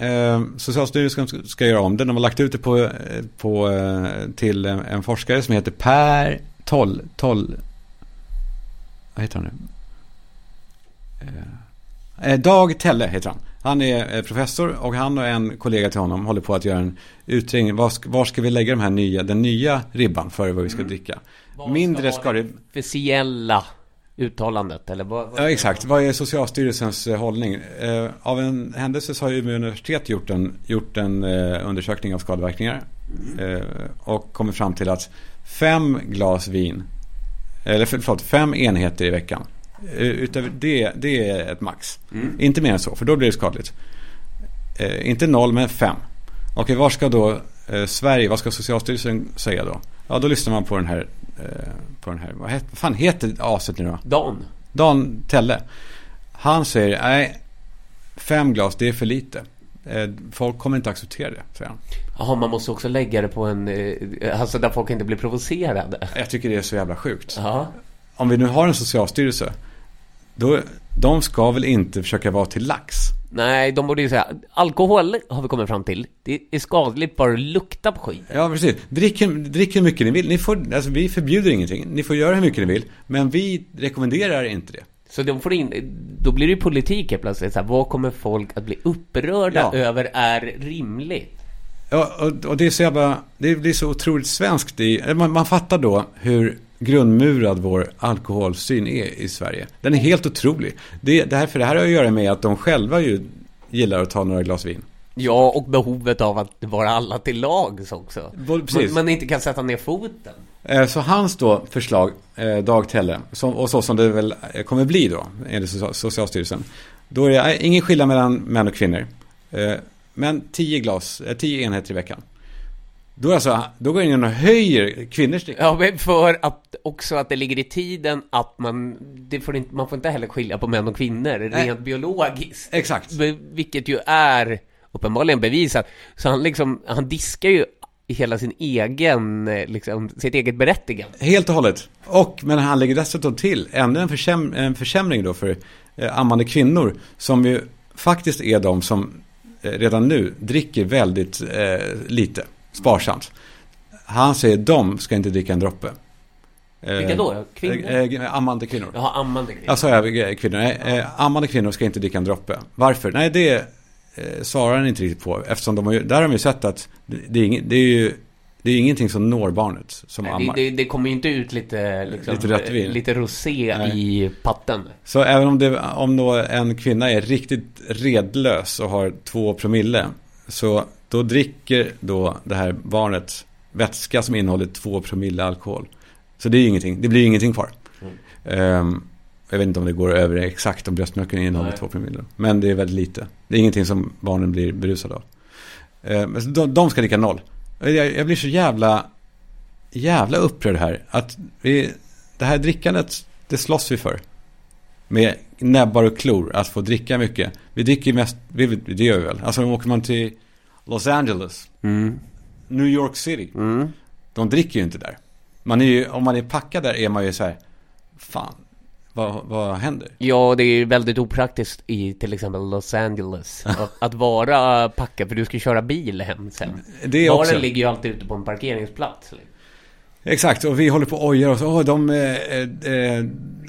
Eh, Socialstyrelsen ska, ska göra om det. De har lagt ut det på, eh, på, eh, till en, forskare som heter Per Toll. Toll vad heter han nu? Eh, eh, Dag Telle heter han. Han är professor och han och en kollega till honom håller på att göra en utredning. Var ska, var ska vi lägga de här nya, den nya ribban för vad vi ska dricka? Vad Mindre ska ska det... Officiella uttalandet, eller vad? vad Ja, exakt. Vad är Socialstyrelsens eh, hållning? Eh, av en händelse så har Umeå universitet gjort en, gjort en eh, undersökning av skadeverkningar. Eh, och kommit fram till att fem glas vin, eller för- förlåt, fem enheter i veckan. Eh, utöver det, det är ett max. Inte mer än så, för då blir det skadligt. Eh, inte noll, men fem. Okej, var ska då Sverige, vad ska Socialstyrelsen säga då? Ja, då lyssnar man på den här, eh, på den här vad, het, vad fan heter aset nu då? Dan. Dan Telle. Han säger, nej, fem glas, det är för lite. Eh, Folk kommer inte acceptera det, säger han. Jaha, man måste också lägga det på en... eh, Alltså där folk inte blir provocerade. Jag tycker det är så jävla sjukt. Ja. Om vi nu har en socialstyrelse, då, de ska väl inte försöka vara till lax? Nej, de borde ju säga alkohol har vi kommit fram till. Det är skadligt bara att lukta på skit. Ja, precis. Drick, drick hur mycket ni vill. Ni får, alltså, vi förbjuder ingenting. Ni får göra hur mycket ni vill. Men vi rekommenderar inte det. Så de får in, då blir det ju politik helt plötsligt. Så här, vad kommer folk att bli upprörda Ja. över är rimligt? Ja, och, och det är så jävla, det blir så otroligt svenskt i, man, man fattar då hur grundmurad vår alkoholsyn är i Sverige. Den är helt otrolig. Det, det, här, för det här har att göra med att de själva ju gillar att ta några glas vin. Ja, och behovet av att vara alla till lags också. Precis. Man, man inte kan sätta ner foten. Eh, Så hans då förslag, eh, Dag Telle, som, och så som det väl eh, kommer bli då, enligt Social- Socialstyrelsen. Då är det ingen skillnad mellan män och kvinnor. Men 10 glas, eh, 10 enheter i veckan. Då, alltså, då går jag in och höjer kvinnors drickande. Ja, men för att också att det ligger i tiden att man, det får inte, man får inte heller skilja på män och kvinnor Nej. rent biologiskt. Exakt. Vilket ju är uppenbarligen bevisat. Så han liksom, han diskar ju hela sin egen, liksom, sitt eget berättigande. Helt och hållet. Och, men han lägger dessutom till ännu en, försäm en försämring då för eh, ammande kvinnor. Som ju faktiskt är de som eh, redan nu dricker väldigt eh, lite, sparsamt. han säger de ska inte dricka en droppe. Eh, Vilka då? Kvinnor? Eh, eh, ammande kvinnor. Jaha, ammande kvinnor. Jag sa jag eh, kvinnor. Nej, eh, ammande kvinnor ska inte dricka en droppe. Varför? Nej, det eh, svarar han inte riktigt på. Eftersom de har ju, där har de ju sett att det, är, ing, det är ju det är ingenting som når barnet som Nej, ammar. det, det, det kommer ju inte ut lite, liksom, Lite lite rosé Nej. i patten. Så även om, det, om då en kvinna är riktigt redlös och har två promille. Så då dricker då det här barnet vätska som innehåller två promille alkohol. Så det är ju ingenting, det blir ingenting kvar. Mm. Ehm, jag vet inte om det går över exakt om bröstmjölken innehåller Nej. två promille. Men det är väldigt lite. Det är ingenting som barnen blir berusade av. Men så de, de ska dricka noll. Jag, jag blir så jävla, jävla upprörd här. Att vi, det här drickandet, det slåss vi för. Med näbbar och klor, att få dricka mycket. Vi dricker mest, vi, det gör vi väl. Alltså åker man till Los Angeles, Mm. New York City. Mm. De dricker ju inte där. Man är ju, om man är packad där är man ju så här, fan, vad, vad händer? Ja, det är ju väldigt opraktiskt i till exempel Los Angeles att, att vara packad för du ska köra bil hem sen. Det är Baren också. ligger ju alltid ute på en parkeringsplats. liksom. Exakt, och vi håller på och ojar oss. Åh, de, eh, eh,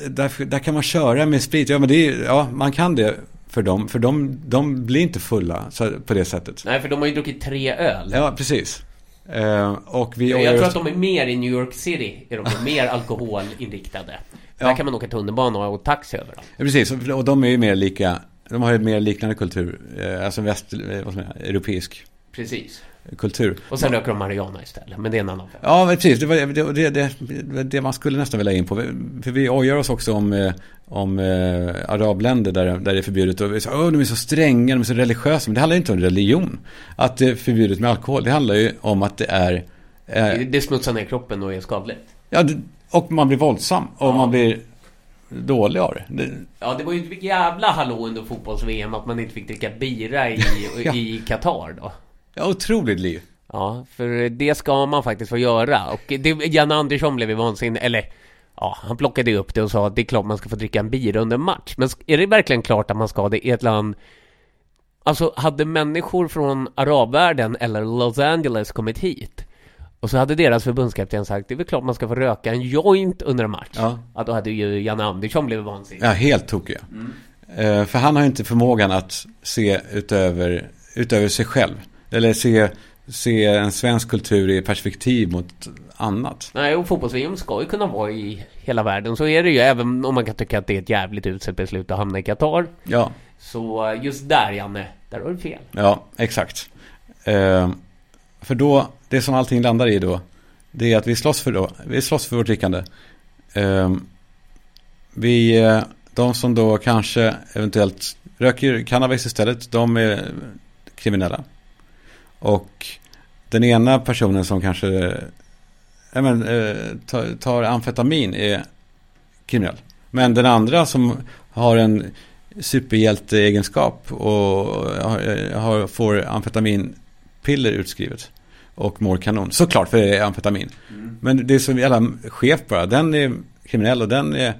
där, där kan man köra med sprit. Ja, men det är, ja, man kan det för dem. För de, de blir inte fulla på det sättet. Nej, för de har ju druckit tre öl. Ja, precis. Eh, och vi Jag tror att de är mer i New York City, är de mer alkoholinriktade. Ja. Där kan man åka tunnelbana och taxi överallt. Ja, precis, och- de är ju mer lika. De har ju mer liknande kultur. Eh, alltså väst, eh, vad säga, europeisk Precis. Kultur. Och sen röker de marijuana istället, men det är en annan femma. Ja, precis. Det var det, det, det, det, man skulle nästan vilja in på. För vi ojar oss också om, eh, om eh, arabländer där, där det är förbjudet. Och vi säger, Åh, de är så stränga, de är så religiösa. Men det handlar inte om religion. Att det är förbjudet med alkohol. Det handlar ju om att det är... Eh, Det- smutsar ner kroppen och är skadligt. ja, och man blir våldsam. Och Ja. man blir dålig av det. Ja, det var ju ett jävla hallå under fotbolls-VM att man inte fick dricka bira i, Ja. Qatar då. Ja, otroligt liv. Ja, för det ska man faktiskt få göra. Och det, Janne Andersson blev ju vansinnig, eller ja, han plockade ju upp det och sa att det är klart man ska få dricka en bira under match. Men är det verkligen klart att man ska det i ett land Alltså, hade människor från arabvärlden eller Los Angeles kommit hit och så hade deras förbundskapten sagt det är väl klart man ska få röka en joint under en match. Ja. Ja, då hade ju Janne Andersson blivit vansinnig. Ja, helt tokiga. Eh, för han har inte förmågan att se utöver, utöver sig själv. Eller se, se en svensk kultur i perspektiv mot annat. Nej, och fotbolls-VM ska ju kunna vara i hela världen. Så är det ju, även om man kan tycka att det är ett jävligt utsett beslut att hamna i Qatar. Ja, Så eh, just där, Janne, där har du fel. ja exakt. Eh, för då, det som allting landar i då, det är att vi slåss för, då, vi slåss för vårt drickande. Eh, vi, eh, de som då kanske eventuellt röker cannabis istället, de är kriminella. Och den ena personen som kanske ja, men, eh, tar, tar amfetamin är kriminell. Men den andra som har en superhjälteegenskap och har, har, får amfetaminpiller utskrivet och mår kanon. Såklart, för det är amfetamin. Men det är som jävla chef bara. Den är kriminell och den är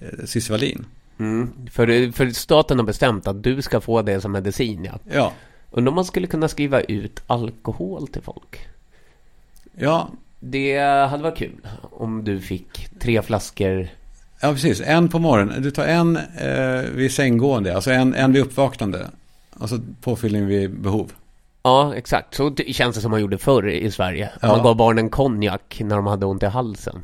eh, Cissi Wallin. Mm. För, för staten har bestämt att du ska få det som medicin, ja. Ja, Undrar om man skulle kunna skriva ut alkohol till folk? ja, Det hade varit kul om du fick tre flaskor. ja precis. En på morgonen. Du tar en eh, vid sänggående, alltså en, en vid uppvaknande. Och så påfyllning vid behov. Ja, exakt. Så t- känns det som man gjorde förr i Sverige. Ja. Man gav barnen konjak när de hade ont i halsen.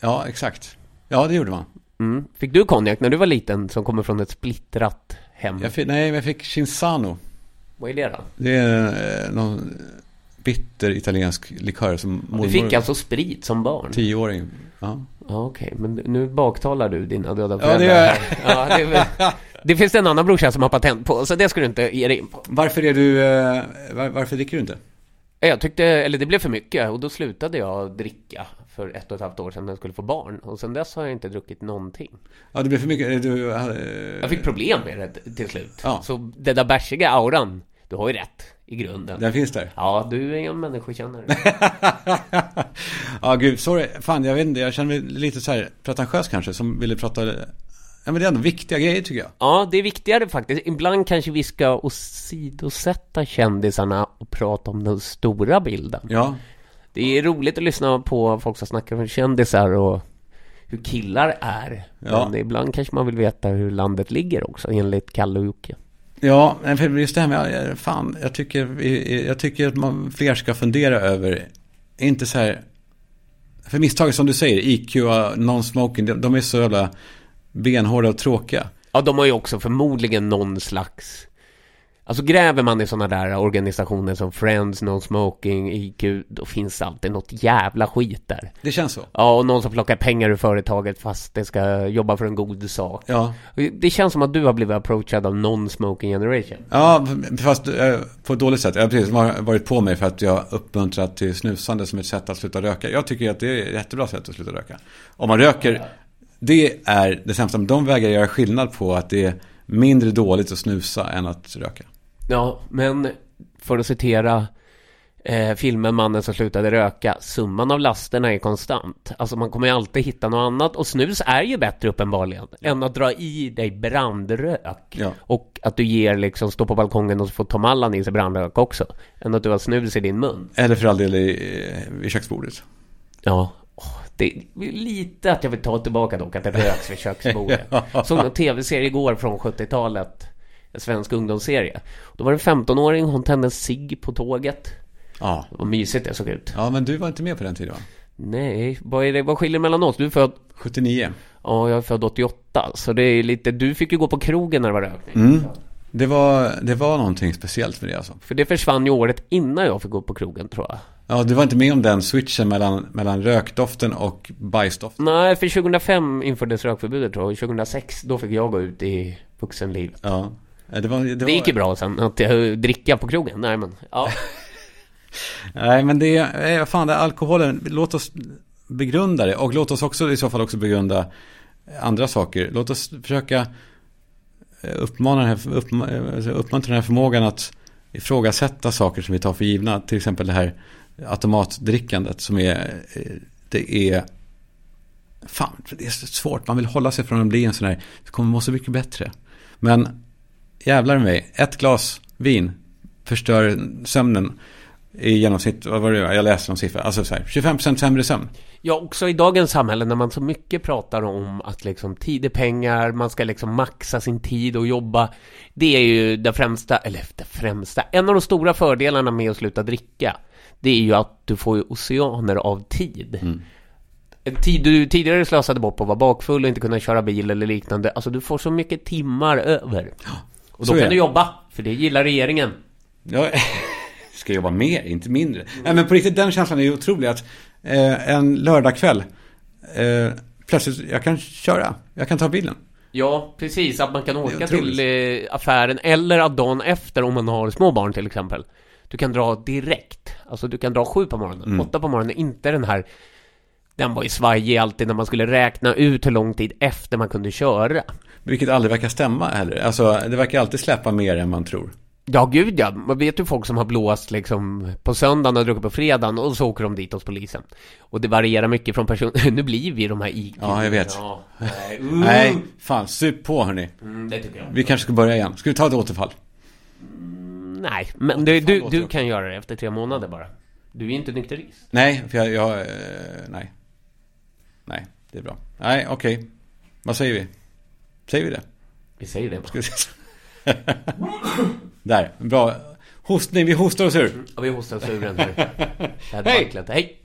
Ja, exakt. Ja, det gjorde man. Mm. Fick du konjak när du var liten som kommer från ett splittrat hem? Jag fick, nej, jag fick Cinzano. Vad är det då? Det är eh, någon bitter italiensk likör som Du fick alltså sprit som barn? Tioåring. Ja. Ja, okej. Men nu baktalar du dina döda Ja, föräldrar. det gör jag. Ja, det, väl- det finns en annan brorsa som har patent på, så det ska du inte ge dig in på. Varför är du, eh, var, varför dricker du inte? Jag tyckte, eller det blev för mycket och då slutade jag dricka för ett och ett halvt år sedan när jag skulle få barn. Och sen dess har jag inte druckit någonting. Ja, det blev för mycket. Du, eh, Jag fick problem med det till slut. Ja. Så den där bärsiga auran, du har ju rätt i grunden. Den finns där. Ja, du är en människokännare. ja, gud, sorry. Fan, jag vet inte. Jag känner mig lite så här pretentiös kanske, som ville prata... Ja, men det är ändå viktiga grejer tycker jag. Ja, det är viktigare faktiskt. Ibland kanske vi ska åsidosätta kändisarna och prata om den stora bilden. Ja, Det är roligt att lyssna på folk som snackar om kändisar och hur killar är. Ja. Men ibland kanske man vill veta hur landet ligger också, enligt Kalle och Jocke. Ja, men för just det här med, eh, fan, jag tycker, eh, jag tycker att man fler ska fundera över, inte så här, för misstaget som du säger, IQ och non-smoking, de, de är så jävla benhårda och tråkiga. Ja, de har ju också förmodligen någon slags... Alltså gräver man i sådana där organisationer som Friends, No Smoking, IQ, då finns alltid något jävla skit där. Det känns så. Ja, och någon som plockar pengar ur företaget fast det ska jobba för en god sak. Ja, Det känns som att du har blivit approachad av non-smoking generation. ja fast eh, på ett dåligt sätt. Jag har precis varit på mig för att jag uppmuntrat till snusande som ett sätt att sluta röka. Jag tycker att det är ett jättebra sätt att sluta röka. Om man röker, det är det sämsta. De vägrar göra skillnad på att det är mindre dåligt att snusa än att röka. Ja, men för att citera eh, filmen Mannen som slutade röka, summan av lasterna är konstant. Alltså man kommer ju alltid hitta något annat och snus är ju bättre uppenbarligen än att dra i dig brandrök. Ja. Och att du ger liksom, stå på balkongen och få Tom Allan i sig brandrök också. Än att du har snus i din mun. Eller för all del i, vid köksbordet. Ja, det är lite att jag vill ta tillbaka dock att det röks vid köksbordet. Såg en tv-serie igår från 70-talet. En svensk ungdomsserie. Då var det en 15-åring, hon tände en cigg på tåget. Ja. Vad mysigt det såg ut. ja, men du var inte med på den tiden va? Nej, vad är det, vad skiljer mellan oss? Du är född, 79. ja jag är född 88. Så det är lite, du fick ju gå på krogen när det var rökning. Mm. Det var, det var någonting speciellt med det alltså. För det försvann ju året innan jag fick gå på krogen tror jag. Ja, du var inte med om den switchen mellan, mellan rökdoften och bajsdoften. Nej, för 2005 infördes rökförbudet tror jag. Och 2006, då fick jag gå ut i vuxenlivet. Ja. Det, var, det, var, Det gick ju bra sen, att jag dricka på krogen. Nej men, ja. Nej, men det är, eh, fan det är alkoholen. Låt oss begrunda det. Och låt oss också i så fall också begrunda andra saker. Låt oss försöka eh, uppmana den här, eh, alltså uppmuntra den här förmågan att ifrågasätta saker som vi tar för givna. Till exempel det här automatdrickandet som är, eh, det är, fan, det är så svårt. Man vill hålla sig från att bli en sån här, det kommer må så mycket bättre. Men jävlar mig, ett glas vin förstör sömnen i genomsnitt, vad var det, jag läste någon siffra, alltså så här, 25% sämre sömn. Ja, också i dagens samhälle när man så mycket pratar om att liksom tid är pengar, man ska liksom maxa sin tid och jobba. Det är ju det främsta, eller det främsta, en av de stora fördelarna med att sluta dricka. Det är ju att du får ju oceaner av tid. En tid du tidigare slösade bort på att vara bakfull och inte kunna köra bil eller liknande. Alltså du får så mycket timmar över. Och då kan du jobba, för det gillar regeringen. Jag ska jobba mer, inte mindre. Nej men på riktigt, den känslan är ju otrolig att eh, en lördagkväll, eh, plötsligt, jag kan köra, jag kan ta bilen. Ja, precis. Att man kan åka till eh, affären eller att dagen efter om man har små barn till exempel. Du kan dra direkt. Alltså du kan dra sju på morgonen, Mm. åtta på morgonen. Inte den här... Den var ju svajig alltid när man skulle räkna ut hur lång tid efter man kunde köra. Vilket aldrig verkar stämma heller. Alltså, det verkar alltid släppa mer än man tror. Ja, gud ja. Man vet ju folk som har blåst liksom på söndagen och druckit på fredagen och så åker de dit hos polisen. Och det varierar mycket från person... nu blir vi de här IQ. Ja, jag vet. Ja, nej. Nej, fan, sup på hörni. Mm, det tycker jag. Vi kanske ska börja igen. Ska vi ta ett återfall? Nej, men du, du, du kan göra det efter tre månader bara. Du är inte nykterist. Nej, för jag, jag eh, nej. Nej, det är bra. Nej, okej. Vad säger vi? Säger vi det? Vi säger det bara. Där, bra. Hostning, vi hostar oss ur. Ja, vi hostar oss ur den här. Det. Hej!